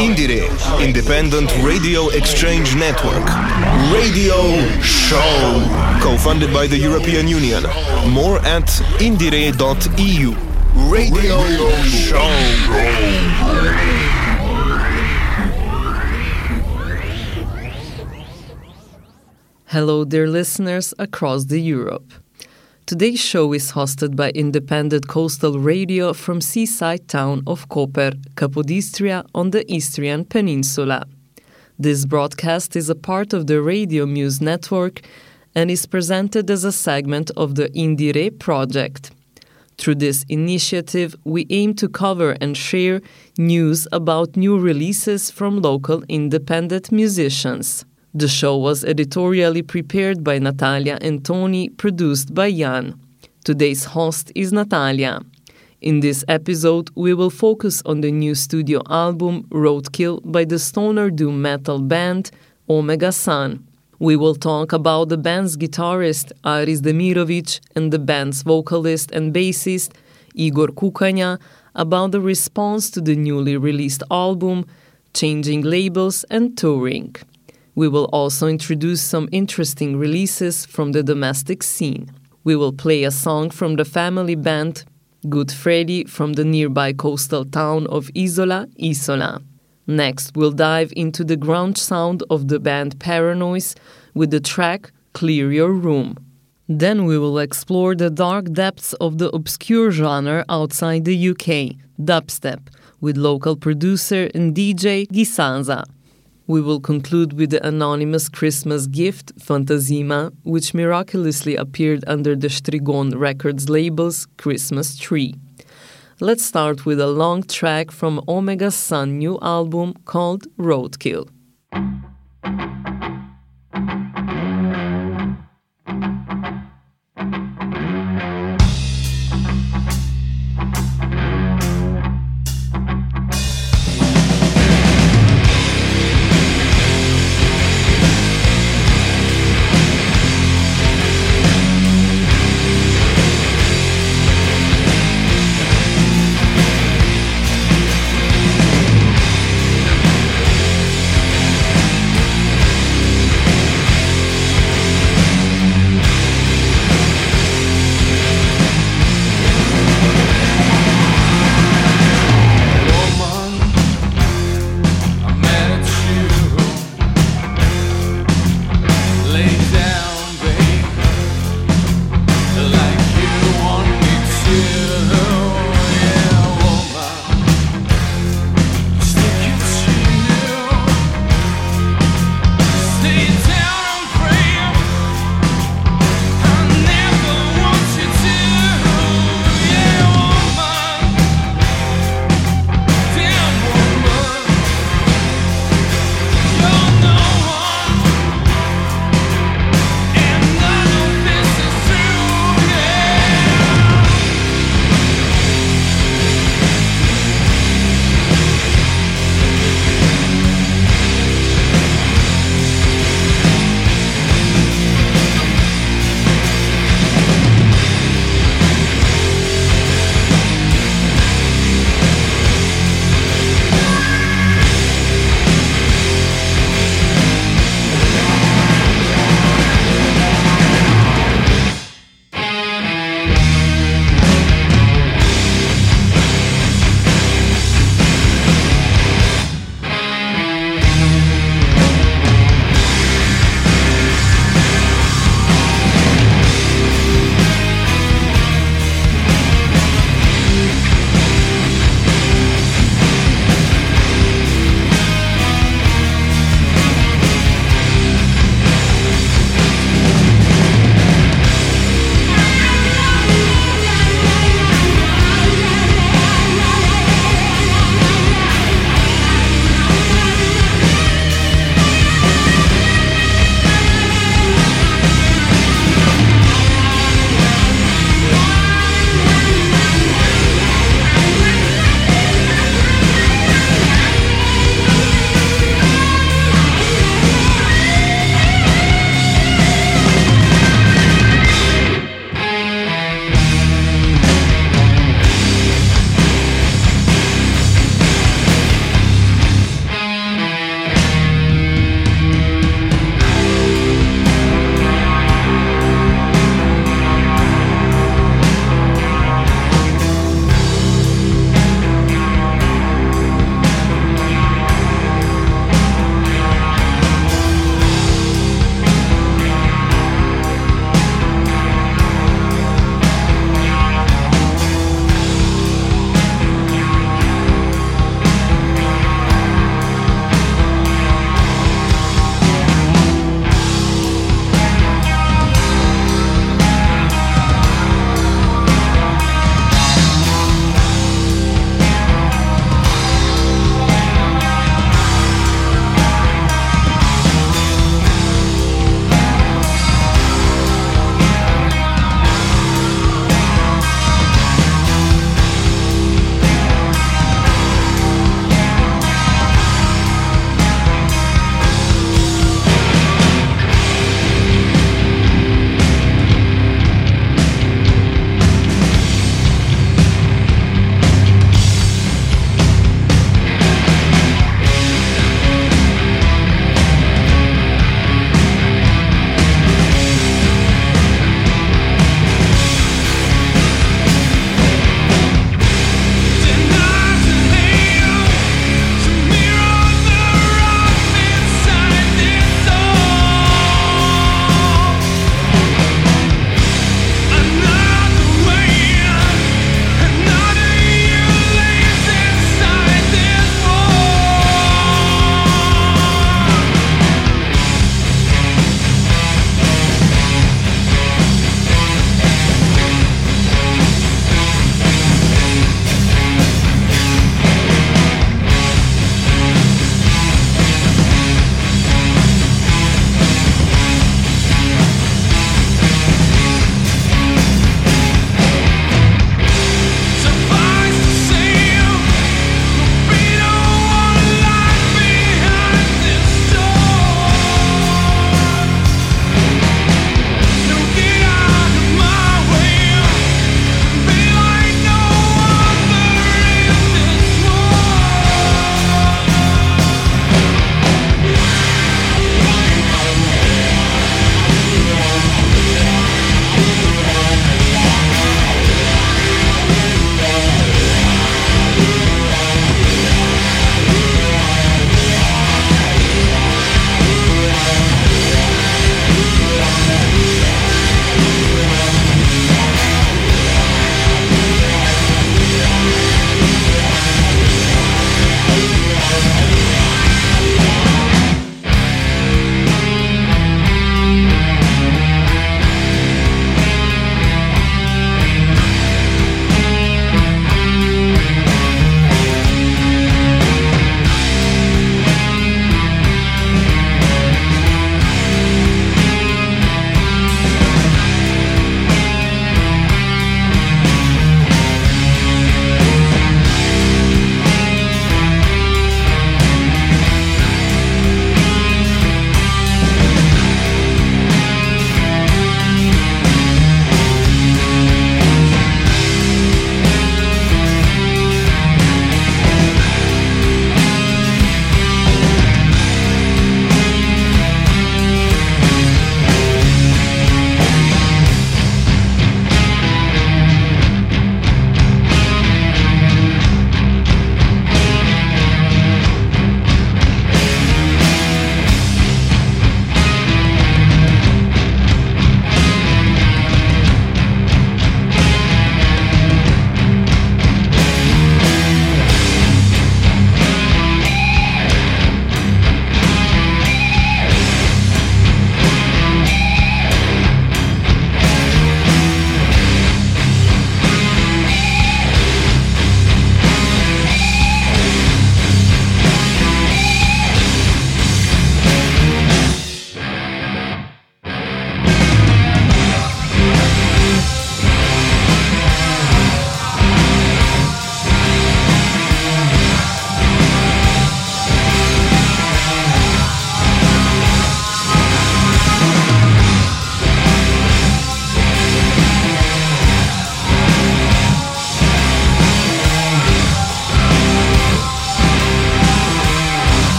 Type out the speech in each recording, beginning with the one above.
IndieRE, Independent Radio Exchange Network. Radio Show. Co-funded by the European Union. More at indiere.eu. Radio Show. Hello, dear listeners across the Europe. Today's show is hosted by independent coastal radio from seaside town of Koper, Capodistria on the Istrian Peninsula. This broadcast is a part of the Radio Muse network and is presented as a segment of the IndieRE project. Through this initiative, we aim to cover and share news about new releases from local independent musicians. The show was editorially prepared by Natalia and Tony, produced by Jan. Today's host is Natalia. In this episode, we will focus on the new studio album Roadkill by the stoner doom metal band Omega Sun. We will talk about the band's guitarist Aris Demirovic and the band's vocalist and bassist Igor Kukanja about the response to the newly released album, changing labels, and touring. We will also introduce some interesting releases from the domestic scene. We will play a song from the family band Good Freddy from the nearby coastal town of Izola, Isola. Next, we'll dive into the grunge sound of the band Paranoise with the track Clear Your Room. Then we will explore the dark depths of the obscure genre outside the UK, dubstep, with local producer and DJ Gisaza. We will conclude with the anonymous Christmas gift, Fantazima, which miraculously appeared under the Strigon Records label's Christmas Tree. Let's start with a long track from Omega Sun new album called Roadkill.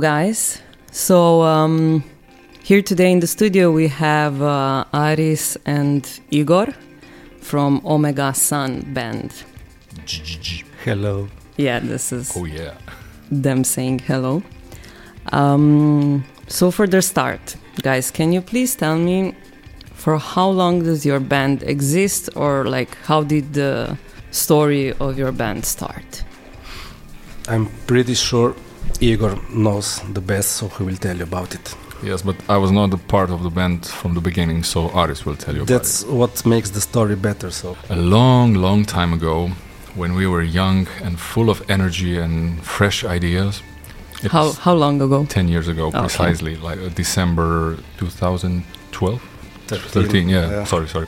Guys. So, um, here today in the studio we have uh, Aris and Igor from Omega Sun Band. Hello. Yeah, this is Oh yeah. them saying hello. Um, so, for the start, guys, can you please tell me for how long does your band exist, or like how did the story of your band start? I'm pretty sure Igor knows the best, so he will tell you about it. Yes, but I was not a part of the band from the beginning, so Aris will tell you That's what makes the story better. So. A long, long time ago, when we were young and full of energy and fresh ideas. How how long ago? 10 years ago, Okay. precisely, like uh, December 2012? 13, yeah, sorry, sorry.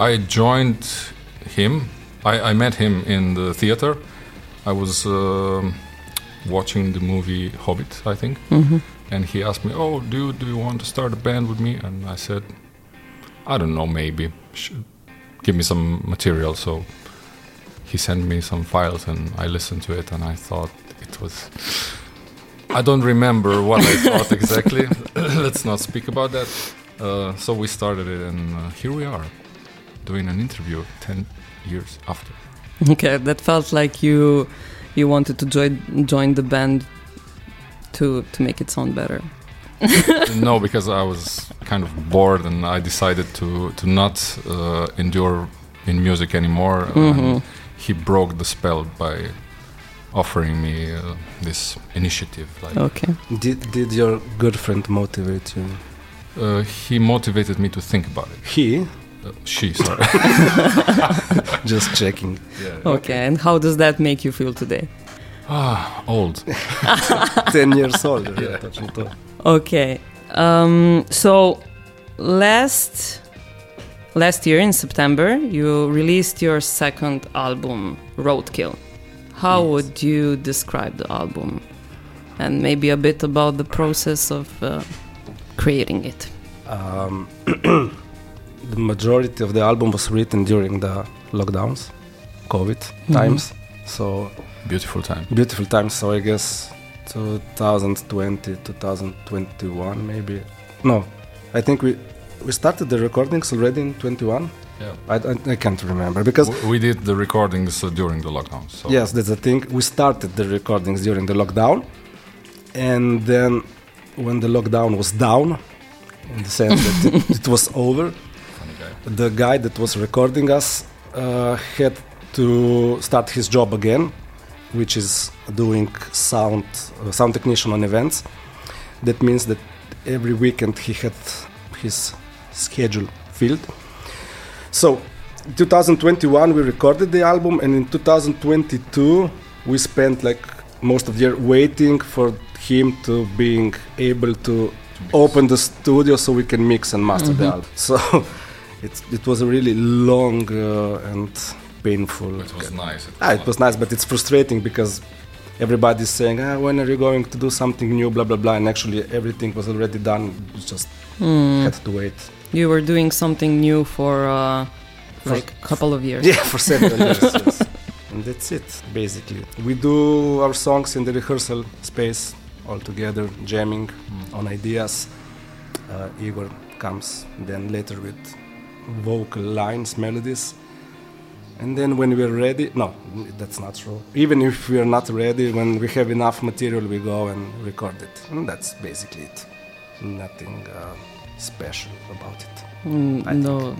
I joined him. I, I met him in the theater. I was um watching the movie Hobbit, I think. hmm and he asked me, "Oh, dude, do you want to start a band with me?" And I said, "I don't know, maybe. Sh- give me some material." So he sent me some files, and I listened to it, and I thought it was. I don't remember what I thought exactly. Let's not speak about that. Uh, so we started it, and uh, here we are, doing an interview ten years after. Okay, that felt like you you wanted to join join the band to to make it sound better. no, because I was kind of bored, and I decided to to not uh, endure in music anymore. Mhm. And he broke the spell by offering me uh, this initiative. Like Okay. did did your girlfriend motivate you? uh, he motivated me to think about it. He She's she, sorry. Just checking. Yeah. Okay, and how does that make you feel today? Ah, old. 10 years old. Yeah. Okay. Um, so last last year in September, you released your second album, Roadkill. How yes. would you describe the album? And maybe a bit about the process of uh, creating it. Um, the majority of the album was written during the lockdowns, COVID times. So Beautiful time. beautiful times. So I guess 2020, 2021, maybe. No, I think we we started the recordings already in 21. Yeah. I, I, I can't remember because W- we did the recordings uh, during the lockdown. So yes, that's the thing. We started the recordings during the lockdown, and then when the lockdown was down, in the sense that it, it was over, funny guy. The guy that was recording us uh, had to start his job again, which is doing sound uh, sound technician on events. That means that every weekend he had his schedule filled. So, 2021 we recorded the album, and in 2022 we spent like most of the year waiting for him to being able to open the studio so we can mix and master the Mhm. album. So it it was a really long uh, and painful. It was nice. Ah, it was nice, but it's frustrating because everybody's saying, ah, when are you going to do something new, blah blah blah, and actually everything was already done. We just Hmm. had to wait. You were doing something new for uh, For- like a couple of years. Yeah, for several years. yes. And that's it, basically. We do our songs in the rehearsal space all together, jamming Mm. on ideas. Uh, Igor comes then later with vocal lines, melodies. And then when we're ready, no, that's not true. Even if we're not ready, when we have enough material, we go and record it. And that's basically it. Nothing uh, special about it. Mm, I think. no.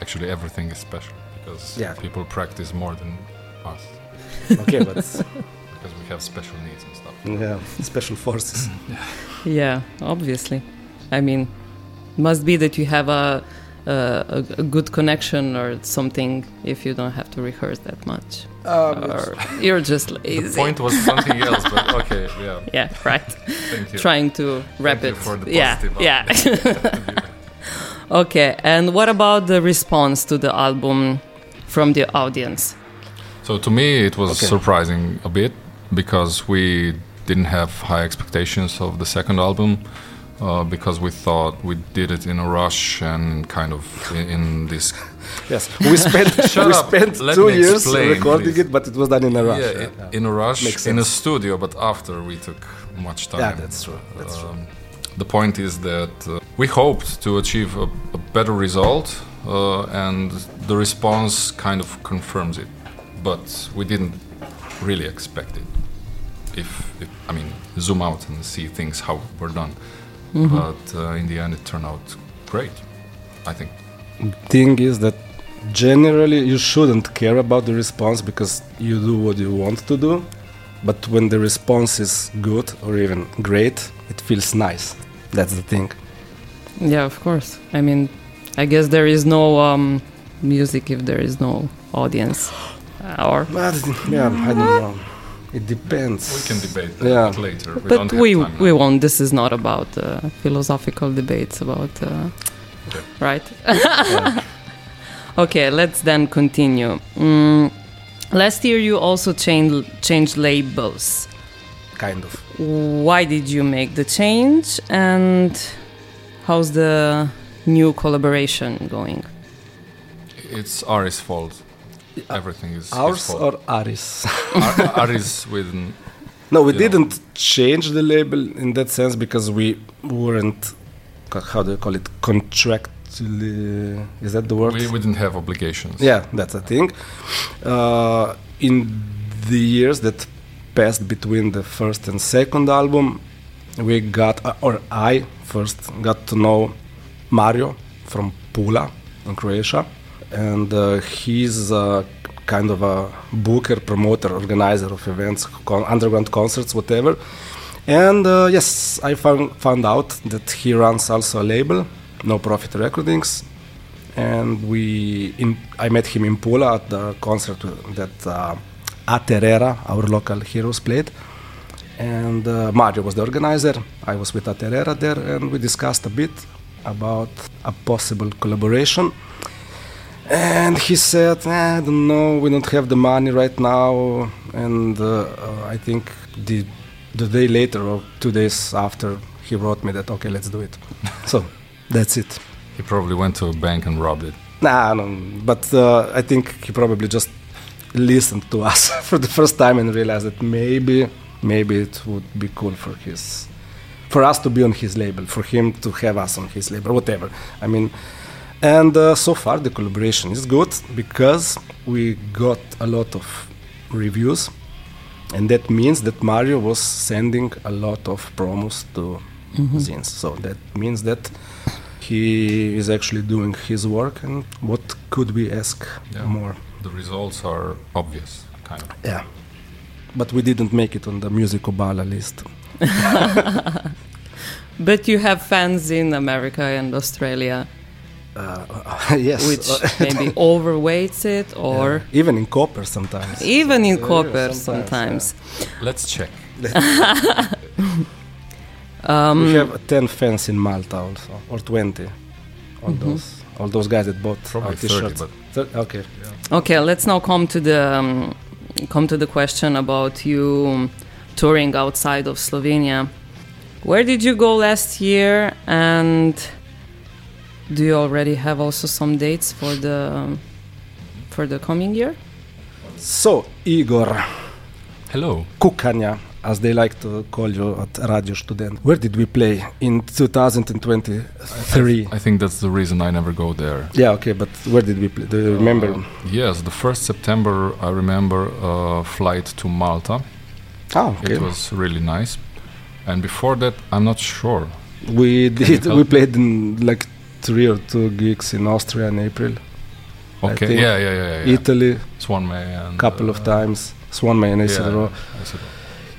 Actually, everything is special because Yeah. people practice more than us Okay, but because we have special needs and stuff. yeah, special forces. Yeah, obviously. I mean, must be that you have a, a a a good connection or something if you don't have to rehearse that much, Um, or you're just The point was something else, but okay, yeah. Yeah, right. Thank you. Trying to wrap Thank you it. for the yeah, positive yeah. okay, and what about the response to the album from the audience? So to me, it was Okay. surprising a bit because we didn't have high expectations of the second album. Uh, because we thought we did it in a rush and kind of in, in this Yes, we spent we up. spent Let two years recording please. it, but it was done in a rush. yeah, yeah, yeah. in a rush Makes in a studio but after we took much time. Yeah, that's true. That's true. Um, the point is that uh, we hoped to achieve a, a better result, uh, and the response kind of confirms it. But we didn't really expect it. If, if I mean, zoom out and see things how were done. But uh, in the end, it turned out great. I think. Thing is that generally you shouldn't care about the response because you do what you want to do. But when the response is good or even great, it feels nice. That's the thing. Yeah, of course. I mean, I guess there is no um, music if there is no audience. Or But yeah, I don't know. It depends. We can debate Yeah. that later. We but don't have we time we now. won't. This is not about uh, philosophical debates about uh, Okay. right. okay, let's then continue. Mm, last year you also changed changed labels. Kind of. Why did you make the change and how's the new collaboration going? It's Ari's fault. Everything is Ours or Aris? Ar- Ari's with no, we didn't change the label in that sense because we weren't, how do you call it, contractually. Is that the word? we, we didn't have obligations. Yeah, that's a thing. Uh, in the years that passed between the first and second album, we got, uh, or I first got to know Mario from Pula in Croatia, and uh, he's uh, kind of a booker, promoter, organizer of events, con- underground concerts, whatever. And uh, yes, I found found out that he runs also a label, No Profit Recordings, and we in, I met him in Pula at the concert that uh, Aterera, our local heroes, played. And uh, Mario was the organizer. I was with Aterera there, and we discussed a bit about a possible collaboration. And he said, "Eh, "I don't know. We don't have the money right now." And uh, uh, I think the the day later or two days after, he wrote me that, "Okay, let's do it." so that's it. He probably went to a bank and robbed it. Nah, no, but uh, I think he probably just listened to us for the first time and realized that maybe, maybe it would be cool for his, for us to be on his label, for him to have us on his label, whatever. I mean, and uh, so far the collaboration is good because we got a lot of reviews, and that means that Mario was sending a lot of promos to zines. So that means that he is actually doing his work, and what could we ask Yeah. more? The results are obvious, kind of. Yeah. But we didn't make it on the Musicobala list. But you have fans in America and Australia, Uh, yes. which uh, maybe overweights it, or yeah. even in Koper sometimes. even in Yeah, Koper sometimes, sometimes. Let's check. Um, we have 10 fans in Malta also, or 20. All those, all those guys that bought Probably our 30, t-shirts. but Thir- okay. Okay, let's now come to the um, come to the question about you touring outside of Slovenia. Where did you go last year, and do you already have also some dates for the um, for the coming year? So Igor hello. Kukanja, as they like to call you at Radio Student, where did we play in 2023? I think that's the reason I never go there. yeah, okay, but where did we play? Do you remember? Uh, yes, the first September I remember a flight to Malta. oh, okay. It was really nice. And before that, I'm not sure. We did. We played in like three or two gigs in Austria in April. Okay, yeah, yeah, yeah, yeah. Italy, Swan May and couple of uh, times. Swan May and. Isidro.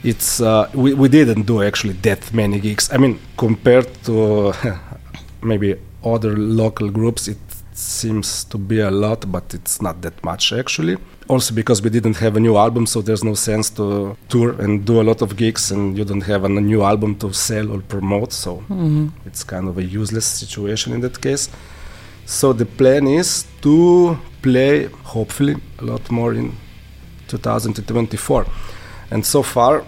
It's uh, we we didn't do actually that many gigs. I mean, compared to maybe other local groups, it seems to be a lot, but it's not that much actually. Also because we didn't have a new album, so there's no sense to tour and do a lot of gigs, and you don't have a new album to sell or promote. So mm-hmm. it's kind of a useless situation in that case. So the plan is to play, hopefully, a lot more in 2024. And so far,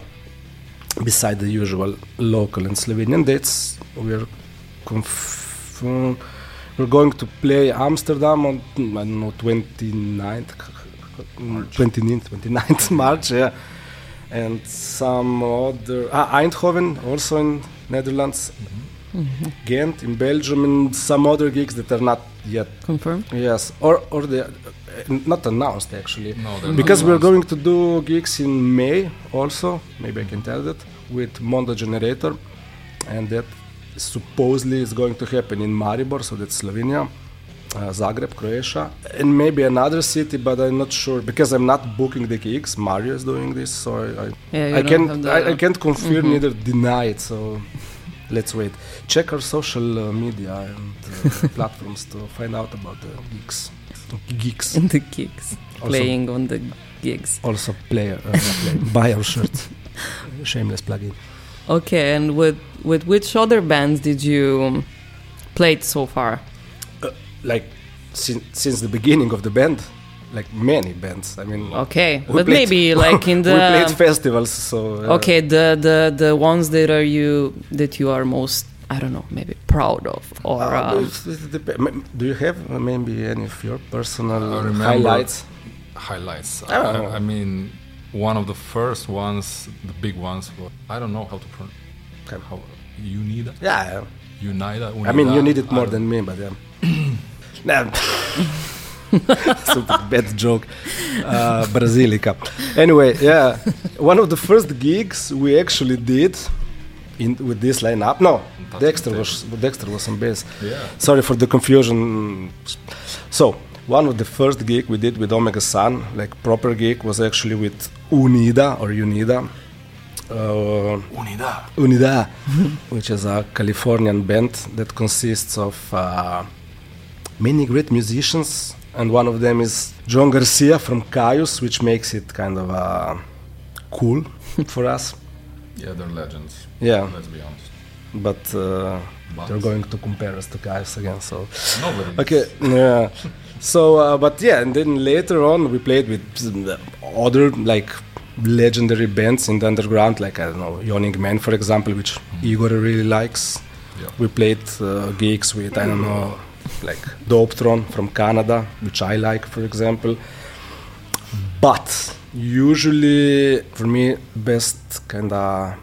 beside the usual local and Slovenian dates, we're conf- we're going to play Amsterdam on I don't know 29th, 29th, 29th March, yeah. and some other ah, Eindhoven, also in Netherlands, Ghent in Belgium, and some other gigs that are not yet Confirmed? yes, or or they uh, not announced actually. No, they're not because we're going to do gigs in May also. Maybe I can tell that with Mondo Generator, and that supposedly is going to happen in Maribor, so that's Slovenia, uh, Zagreb, Croatia, and maybe another city, but I'm not sure because I'm not booking the gigs. Mario is doing this, so I I, Yeah, I can't I, I can't confirm Mhm. neither deny it. So let's wait. Check our social uh, media and uh, platforms to find out about the gigs. Geeks. In the gigs. Also- Playing on the gigs. Also play, uh, play. buy our shirt. Shameless plug-in. Okay, and with with which other bands did you played so far? Like since since the beginning of the band, like many bands. I mean, Okay, but played- maybe like in the we played festivals. So uh, okay the the the ones that are you that you are most I don't know maybe proud of or uh, um, it- it dep- m- do you have uh, maybe any of your personal highlights? highlights. I. I, I mean, one of the first ones, the big ones. Were, I don't know how to pronounce. Okay. How Unida? Yeah, yeah. Unida? I mean, you need it more don't- than me, but yeah. Nah. Super bad joke. Uh, Brasilica. Anyway, yeah, one of the first gigs we actually did in with this lineup. No, Dexter was Dexter was on bass. Yeah. Sorry for the confusion. So one of the first gig we did with Omega Sun, like proper gig, was actually with Unida or Unida. Uh, Unida. Unida, which is a Californian band that consists of uh, many great musicians, and one of them is John Garcia from Kyuss, which makes it kind of uh, cool for us. Yeah, they're legends. Yeah, Let's be honest. but uh, But they're going to compare us to Kyuss again, so Nobody. okay, yeah. So, uh, but yeah, and then later on we played with other like legendary bands in the underground, like I don't know, Yawning Man, for example, which Igor really likes. Yeah. We played uh, gigs with I don't know, like Dopethrone from Canada, which I like, for example. But usually, for me, best kind of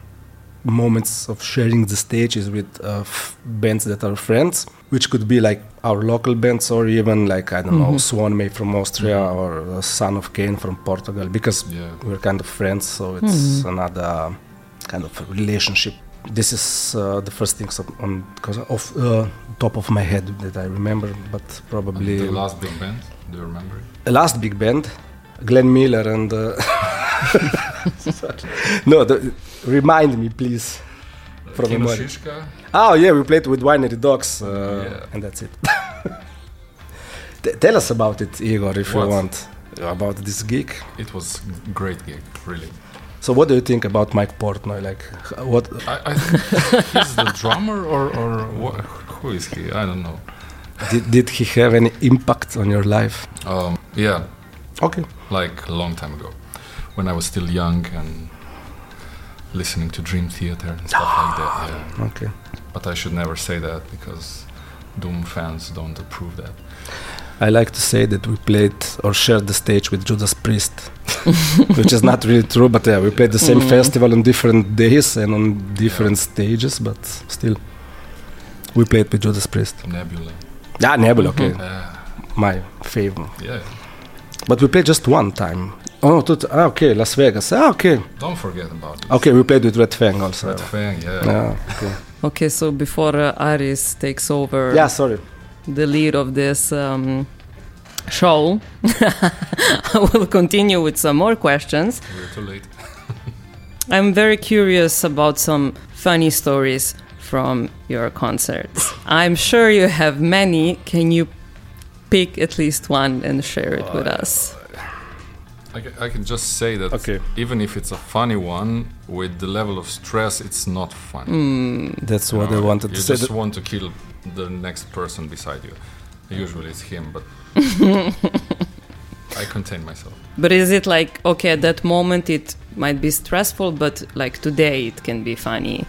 moments of sharing the stage is with uh, bands that are friends, which could be like our local bands or even like I don't know, Swan May from Austria or uh, Son of Cain from Portugal, because Yeah. we're kind of friends, so it's another kind of relationship. This is uh, the first things on- on cause of uh, top of my head that I remember, but probably the last big band. Do you remember it? the last big band, Glenn Miller and. Uh, no, the, remind me, please. From memory. Shishka. Oh yeah, we played with Winery Dogs, uh, Yeah. and that's it. Tell us about it, Igor, if What? you want, about this gig. It was great gig, really. So, what do you think about Mike Portnoy? Like, what? I, I think he's the drummer, or or what, who is he? I don't know. Did, did he have any impact on your life? Um, yeah, Okay. like a long time ago, when I was still young and listening to Dream Theater and stuff like that. Yeah. Okay. But I should never say that because Doom fans don't approve that. I like to say that we played or shared the stage with Judas Priest, which is not really true, but yeah, we played the same festival on different days and on different stages, but still, we played with Judas Priest. Nebula. Yeah, Nebula, okay, Uh, my favorite. yeah. But we played just one time. Oh, two t- ah, okay, Las Vegas. Ah, okay, Don't forget about it. okay, we played with Red Fang also. Red Fang, yeah. Yeah, okay. okay so before uh, Aris takes over yeah, sorry. The lead of this um, show I will continue with some more questions We're too late. I'm very curious about some funny stories from your concerts. I'm sure you have many. Can you pick at least one and share it with us? I, I can just say that Okay. even if it's a funny one, with the level of stress, it's not fun. Hmm. That's You what I wanted to say. You just want to kill the next person beside you. Usually it's him, but I contain myself. But is it like, okay, at that moment it might be stressful, but like today it can be funny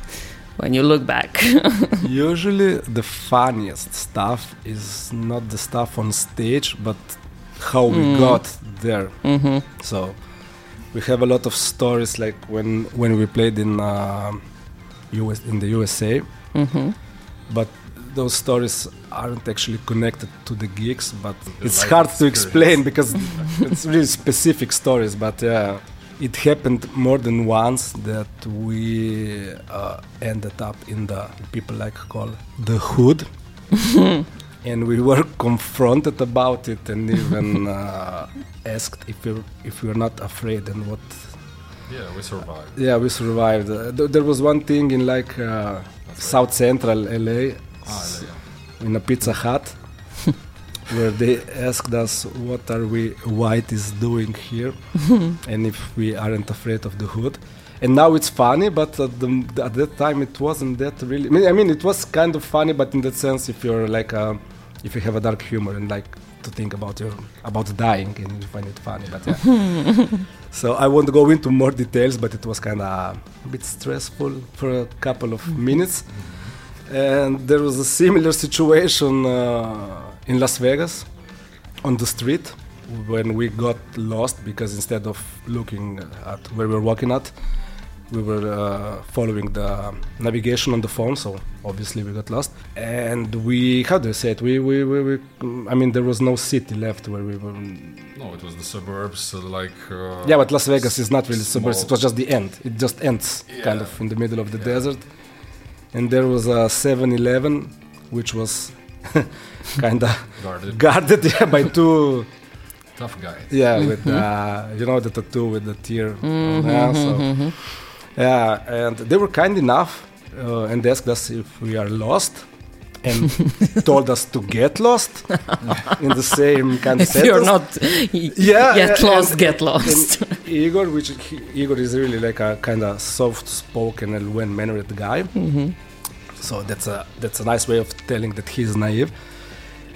when you look back? Usually, the funniest stuff is not the stuff on stage, but how we Mm. got there. hmm So, we have a lot of stories like when when we played in uh, US in the USA, hmm but those stories aren't actually connected to the gigs. But The it's life hard to explain because it's really specific stories. But yeah, it happened more than once that we uh, ended up in the people like call the hood. and we were confronted about it and even uh, asked if we if we were not afraid and what Yeah, we survived. yeah we survived uh, th- there was one thing in like uh, south central la Ah, yeah. in a pizza hut where they asked us what are we white is doing here? And if we aren't afraid of the hood. And now it's funny but at, the, at that time it wasn't that really I mean, I mean it was kind of funny but in that sense if you're like uh, if you have a dark humor and like to think about your about dying and you find it funny but yeah. So i won't go into more details but it was kind of a bit stressful for a couple of minutes and there was a similar situation uh, in Las Vegas on the street when we got lost because instead of looking at where we were walking at, we were uh, following the navigation on the phone. So obviously we got lost, and we how do I say it? We we, we, we I mean there was no city left where we were. No, it was the suburbs, uh, like. Uh, Yeah, but Las Vegas is not really suburbs. It was just the end. It just ends kind of in the middle of the Yeah. desert. And there was a 7-Eleven, which was kind of Guarded. guarded yeah, by two. Tough guy. Yeah, with uh, you know the tattoo with the tear. Yeah, so yeah, and they were kind enough uh, and asked us if we are lost. And told us to get lost in the same kind of If you're not y- Yeah, get and- lost, and- get lost. Igor, which he, Igor is really like a kind of soft-spoken and well-mannered guy. Mhm. So that's a that's a nice way of telling that he's naive.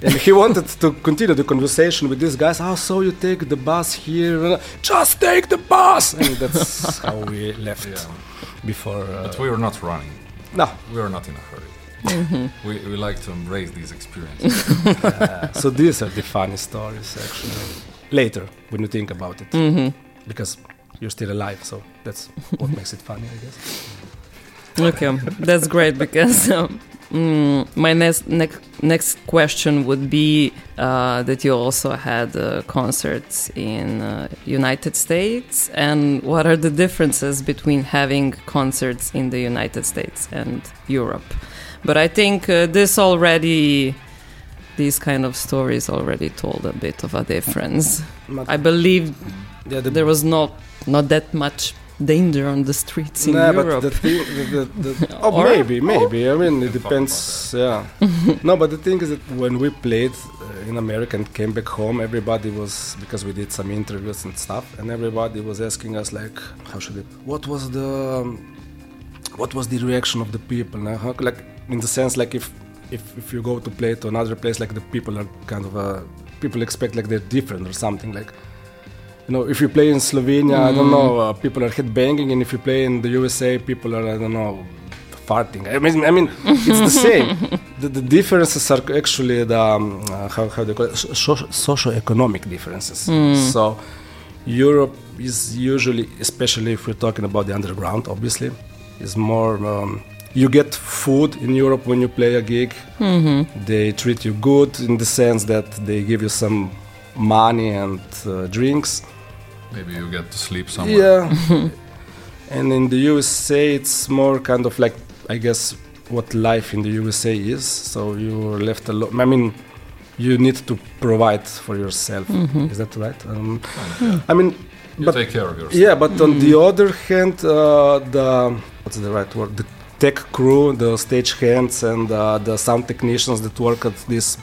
And he wanted to continue the conversation with these guys. Oh, so you take the bus here? Just take the bus. And that's how we left Yeah. before. Uh, But we were not running. no, We were not in a hurry. Mm-hmm. we, we like to embrace these experiences. so these are the funny stories actually. Later, when you think about it, Mhm. because you're still alive, so that's what makes it funny, I guess. Okay, that's great because um, mm, my next next next question would be uh, that you also had uh, concerts in uh, United States, and what are the differences between having concerts in the United States and Europe? But I think uh, this already. These kind of stories already told a bit of a difference. But- I believe yeah, the there was not not that much danger on the streets in Nah, Europe. but the thing, the, the, the, oh, Or- maybe, maybe. I mean, it depends. Yeah. no, but the thing is that when we played uh, in America and came back home, everybody was because we did some interviews and stuff, and everybody was asking us like, how should it? What was the, um, what was the reaction of the people? Now, how, like in the sense like if if if you go to play to another place, like the people are kind of uh, people expect like they're different or something like you know, if you play in Slovenia, I don't know, uh, people are headbanging, and if you play in the USA, people are, I don't know, farting. I mean, I mean, it's the same. The, the differences are actually the um, uh, how how do you call it? So, socio-economic differences. So, Europe is usually, especially if we're talking about the underground, obviously, is more. Um, you get food in Europe when you play a gig. They treat you good in the sense that they give you some money and uh, drinks. Maybe you get to sleep somewhere. Yeah. and in the USA, it's more kind of like, I guess, what life in the USA is. So you're left alone. I mean, you need to provide for yourself. Is that right? Um, Kind of, yeah. I mean, You but take care of yourself. yeah, but on the other hand, uh, the what's the right word? The tech crew, the stage hands, and uh, the sound technicians that work at these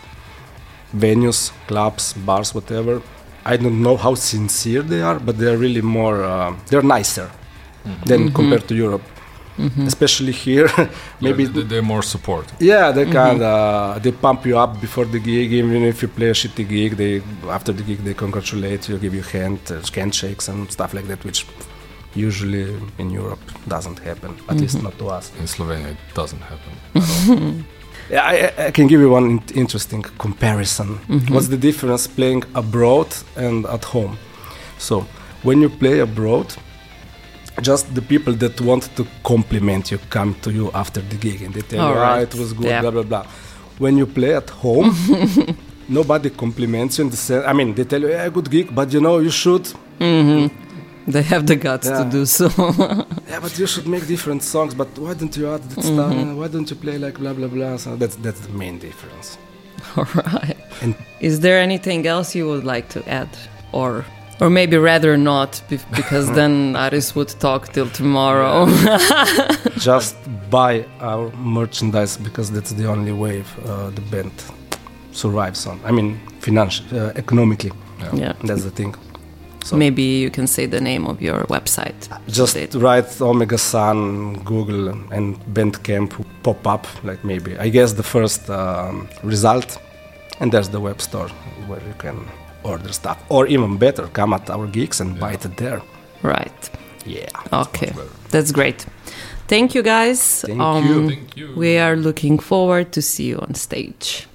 venues, clubs, bars, whatever. I don't know how sincere they are, but they're really more. Uh, they're nicer than compared to Europe, especially here. Maybe Maybe they're more support. yeah, they kind of they pump you up before the gig. Even if you play a shitty gig, they after the gig they congratulate you, give you hand uh, handshakes and stuff like that, which usually in Europe doesn't happen. At mhm. least not to us. In Slovenia, it doesn't happen. Yeah, I, I- I can give you one in- interesting comparison. Mhm. What's the difference playing abroad and at home? So, when you play abroad, just the people that want to compliment you come to you after the gig and they tell All you, right. ah, it was good, Yeah. blah blah blah. When you play at home, nobody compliments you in the sense. I mean, they tell you, yeah, good gig, but you know, you should. Mm-hmm. They have the guts to do so. Yeah, but you should make different songs. But why don't you add that Mm-hmm. stuff? Why don't you play like blah blah blah? So that's that's the main difference. All right. And Is there anything else you would like to add, or or maybe rather not, because then Aris would talk till tomorrow. just buy our merchandise because that's the only way uh, the band survives on. I mean, financially, uh, economically. yeah. That's the thing. So Maybe you can say the name of your website. just It- write Omega Sun, Google, and Bandcamp will pop up. Like maybe I guess the first um, result, and there's the web store where you can order stuff, or even better, come at our gigs and buy it there. Right. Yeah. Okay. That's great. Thank you guys. Um, you. Thank you. We are looking forward to see you on stage.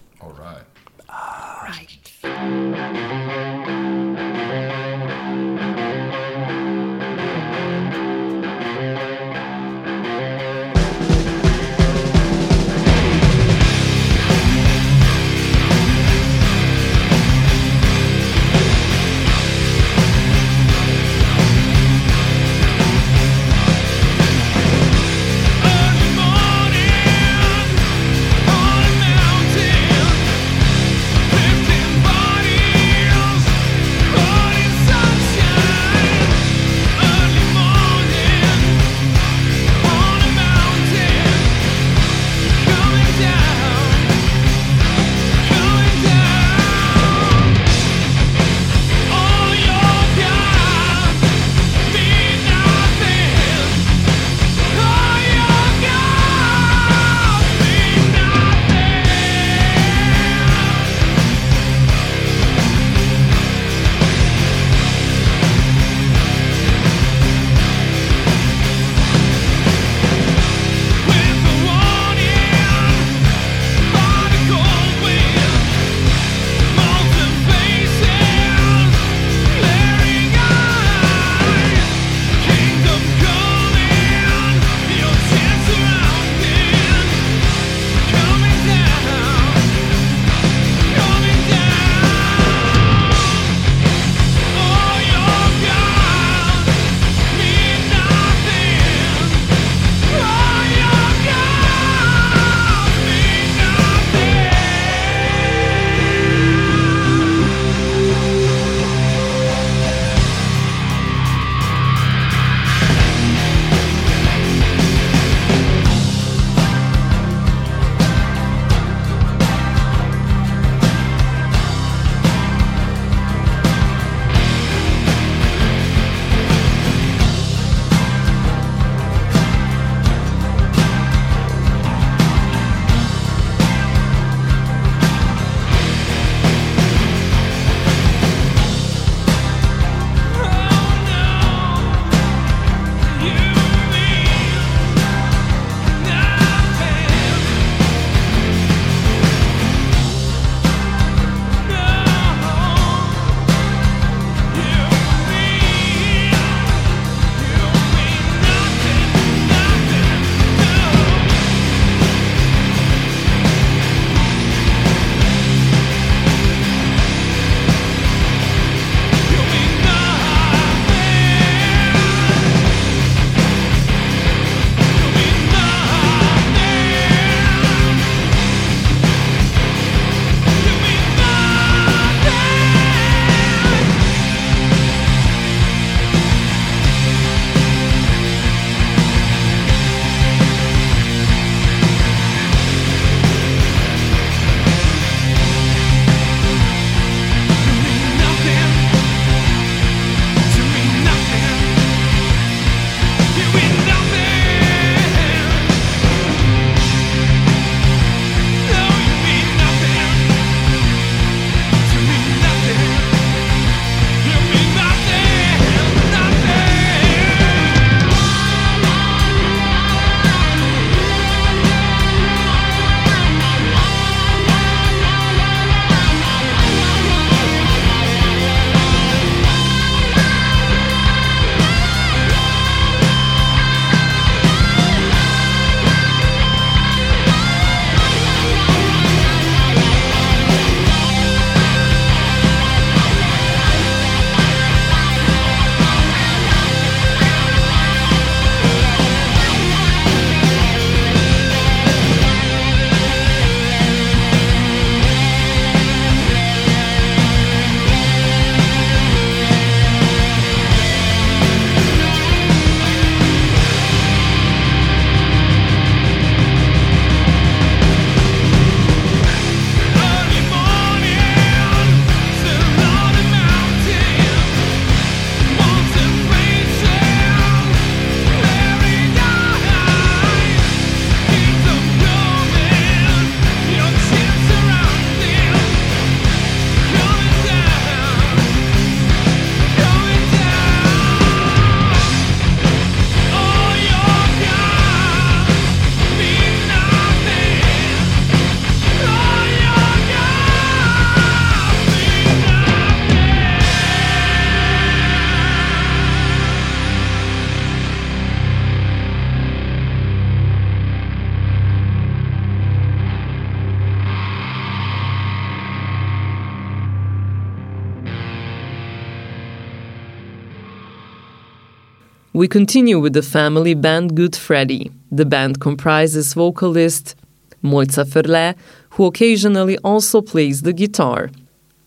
We continue with the family band Good Freddy. The band comprises vocalist Mojca Ferle, who occasionally also plays the guitar.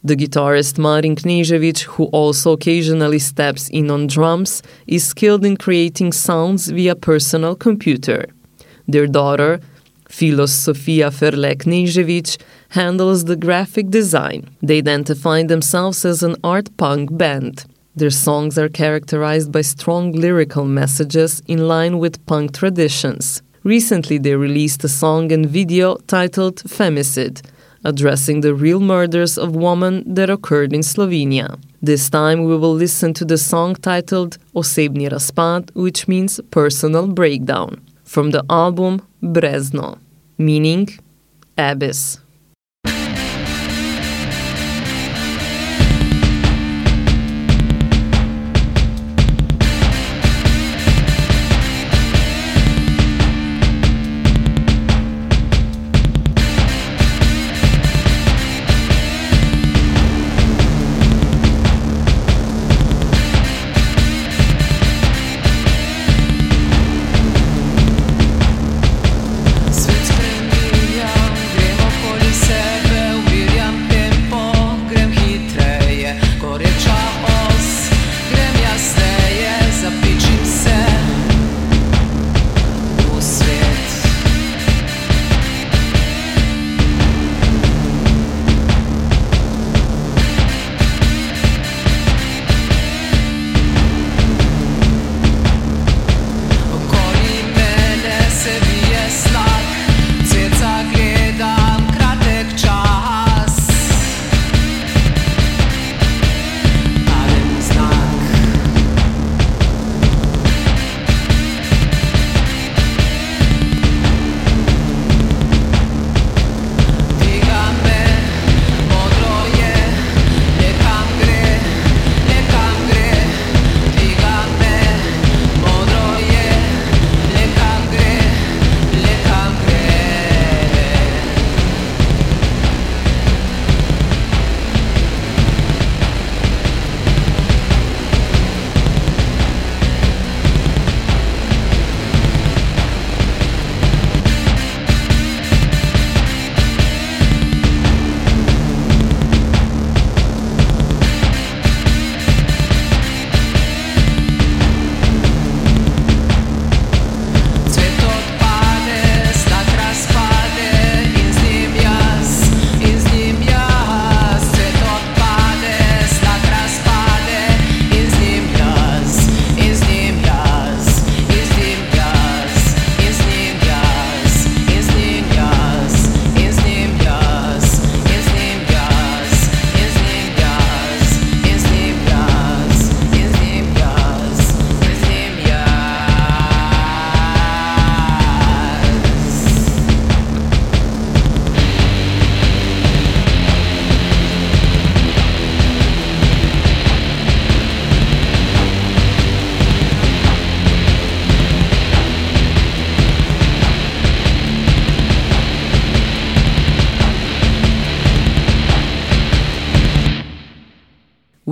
The guitarist Marin Knežević, who also occasionally steps in on drums, is skilled in creating sounds via personal computer. Their daughter, Filos Sofia Ferle Knežević, handles the graphic design. They identify themselves as an art punk band. Their songs are characterized by strong lyrical messages in line with punk traditions. Recently, they released a song and video titled Femicide, addressing the real murders of women that occurred in Slovenia. This time, we will listen to the song titled Osebni razpad, which means personal breakdown, from the album Brezno, meaning abyss.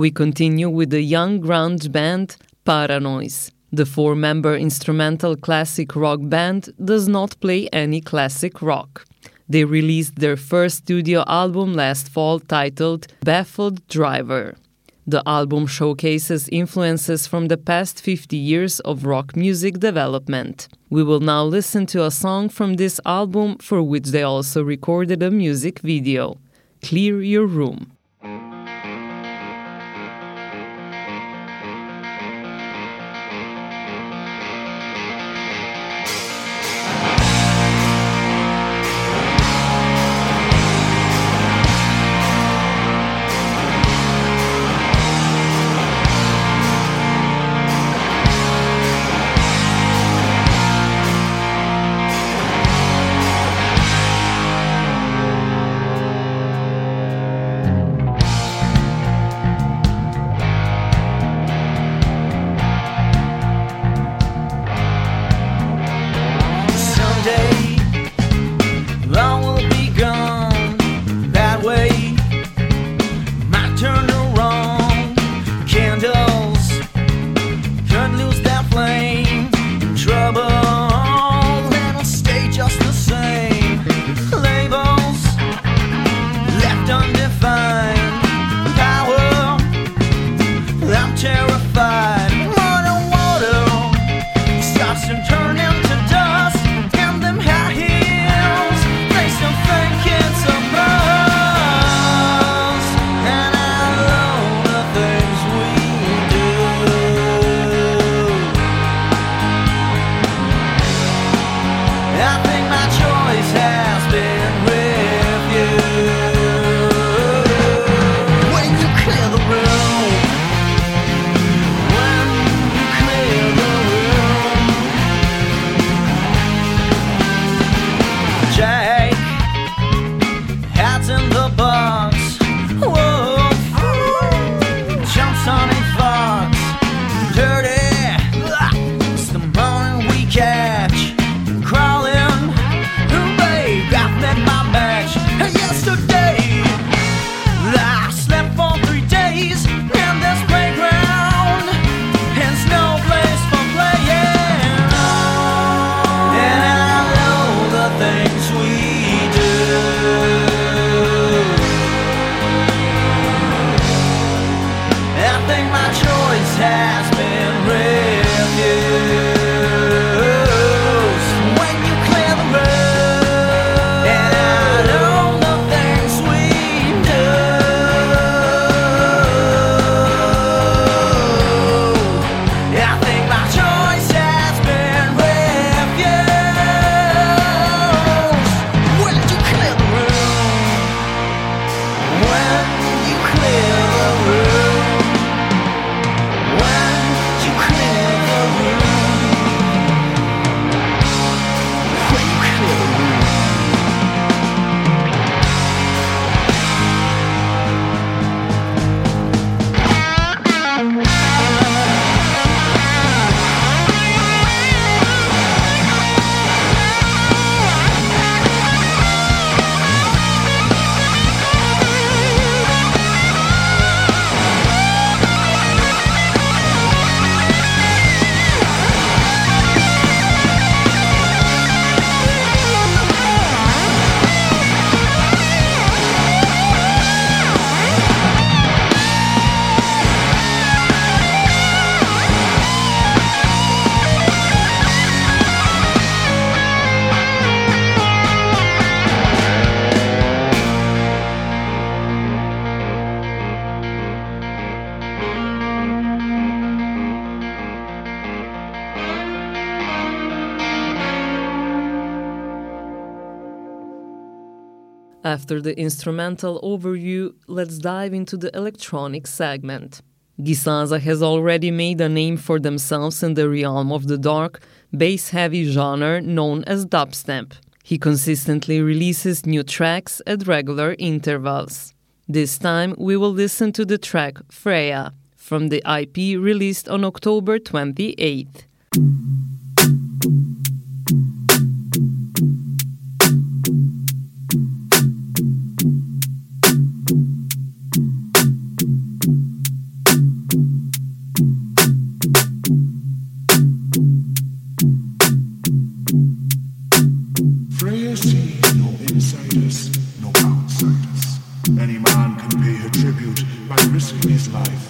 We continue with the young grunge band Paranoise. The four member instrumental classic rock band does not play any classic rock. They released their first studio album last fall titled Baffled Driver. The album showcases influences from the past 50 years of rock music development. We will now listen to a song from this album for which they also recorded a music video Clear Your Room. After the instrumental overview, let's dive into the electronic segment. Gisaza has already made a name for themselves in the realm of the dark, bass heavy genre known as dubstep. He consistently releases new tracks at regular intervals. This time we will listen to the track Freya from the EP released on October 28th. To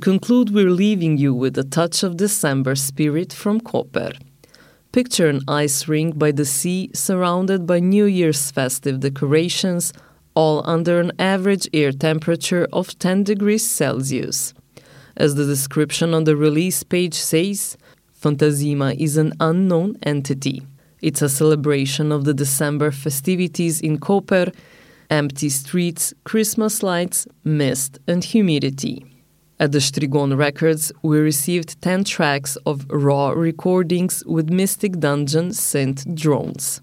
conclude, we're leaving you with a touch of December spirit from Koper. Picture an ice rink by the sea surrounded by New Year's festive decorations, all under an average air temperature of 10 degrees Celsius. As the description on the release page says, Fantazima is an unknown entity. It's a celebration of the December festivities in Koper, empty streets, Christmas lights, mist, and humidity. At the Strigon Records, we received 10 tracks of raw recordings with Mystic Dungeon synth drones.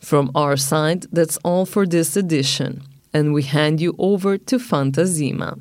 From our side, that's all for this edition, and we hand you over to Fantazima.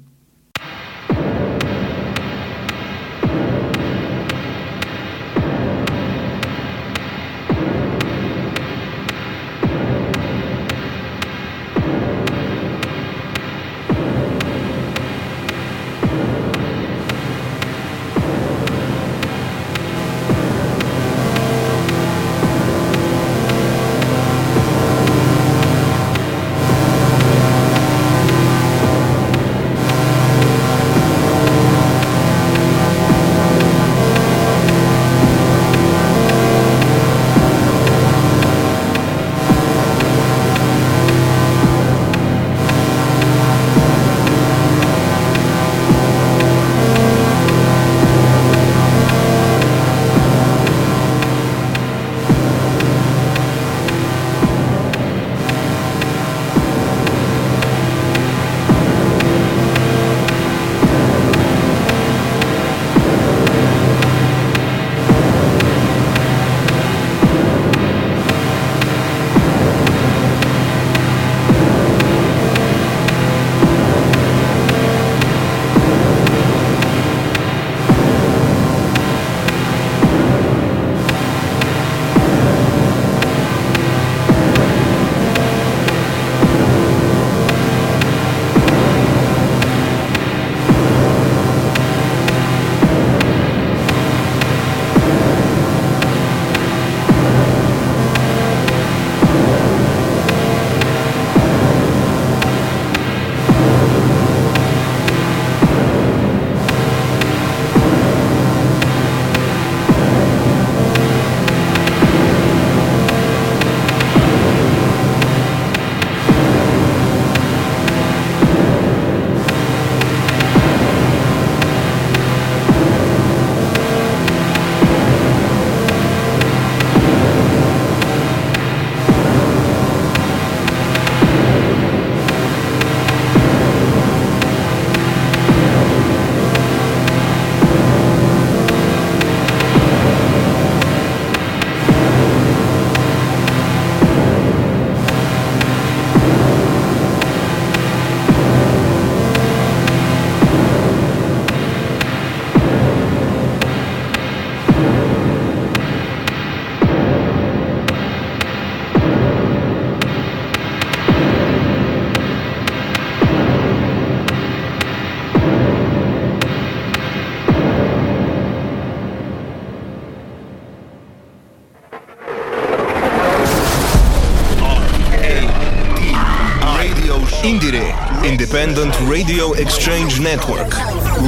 Radio Exchange Network.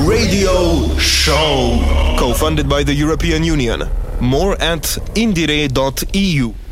Radio Show. Co funded by the European Union. More at indiere.eu.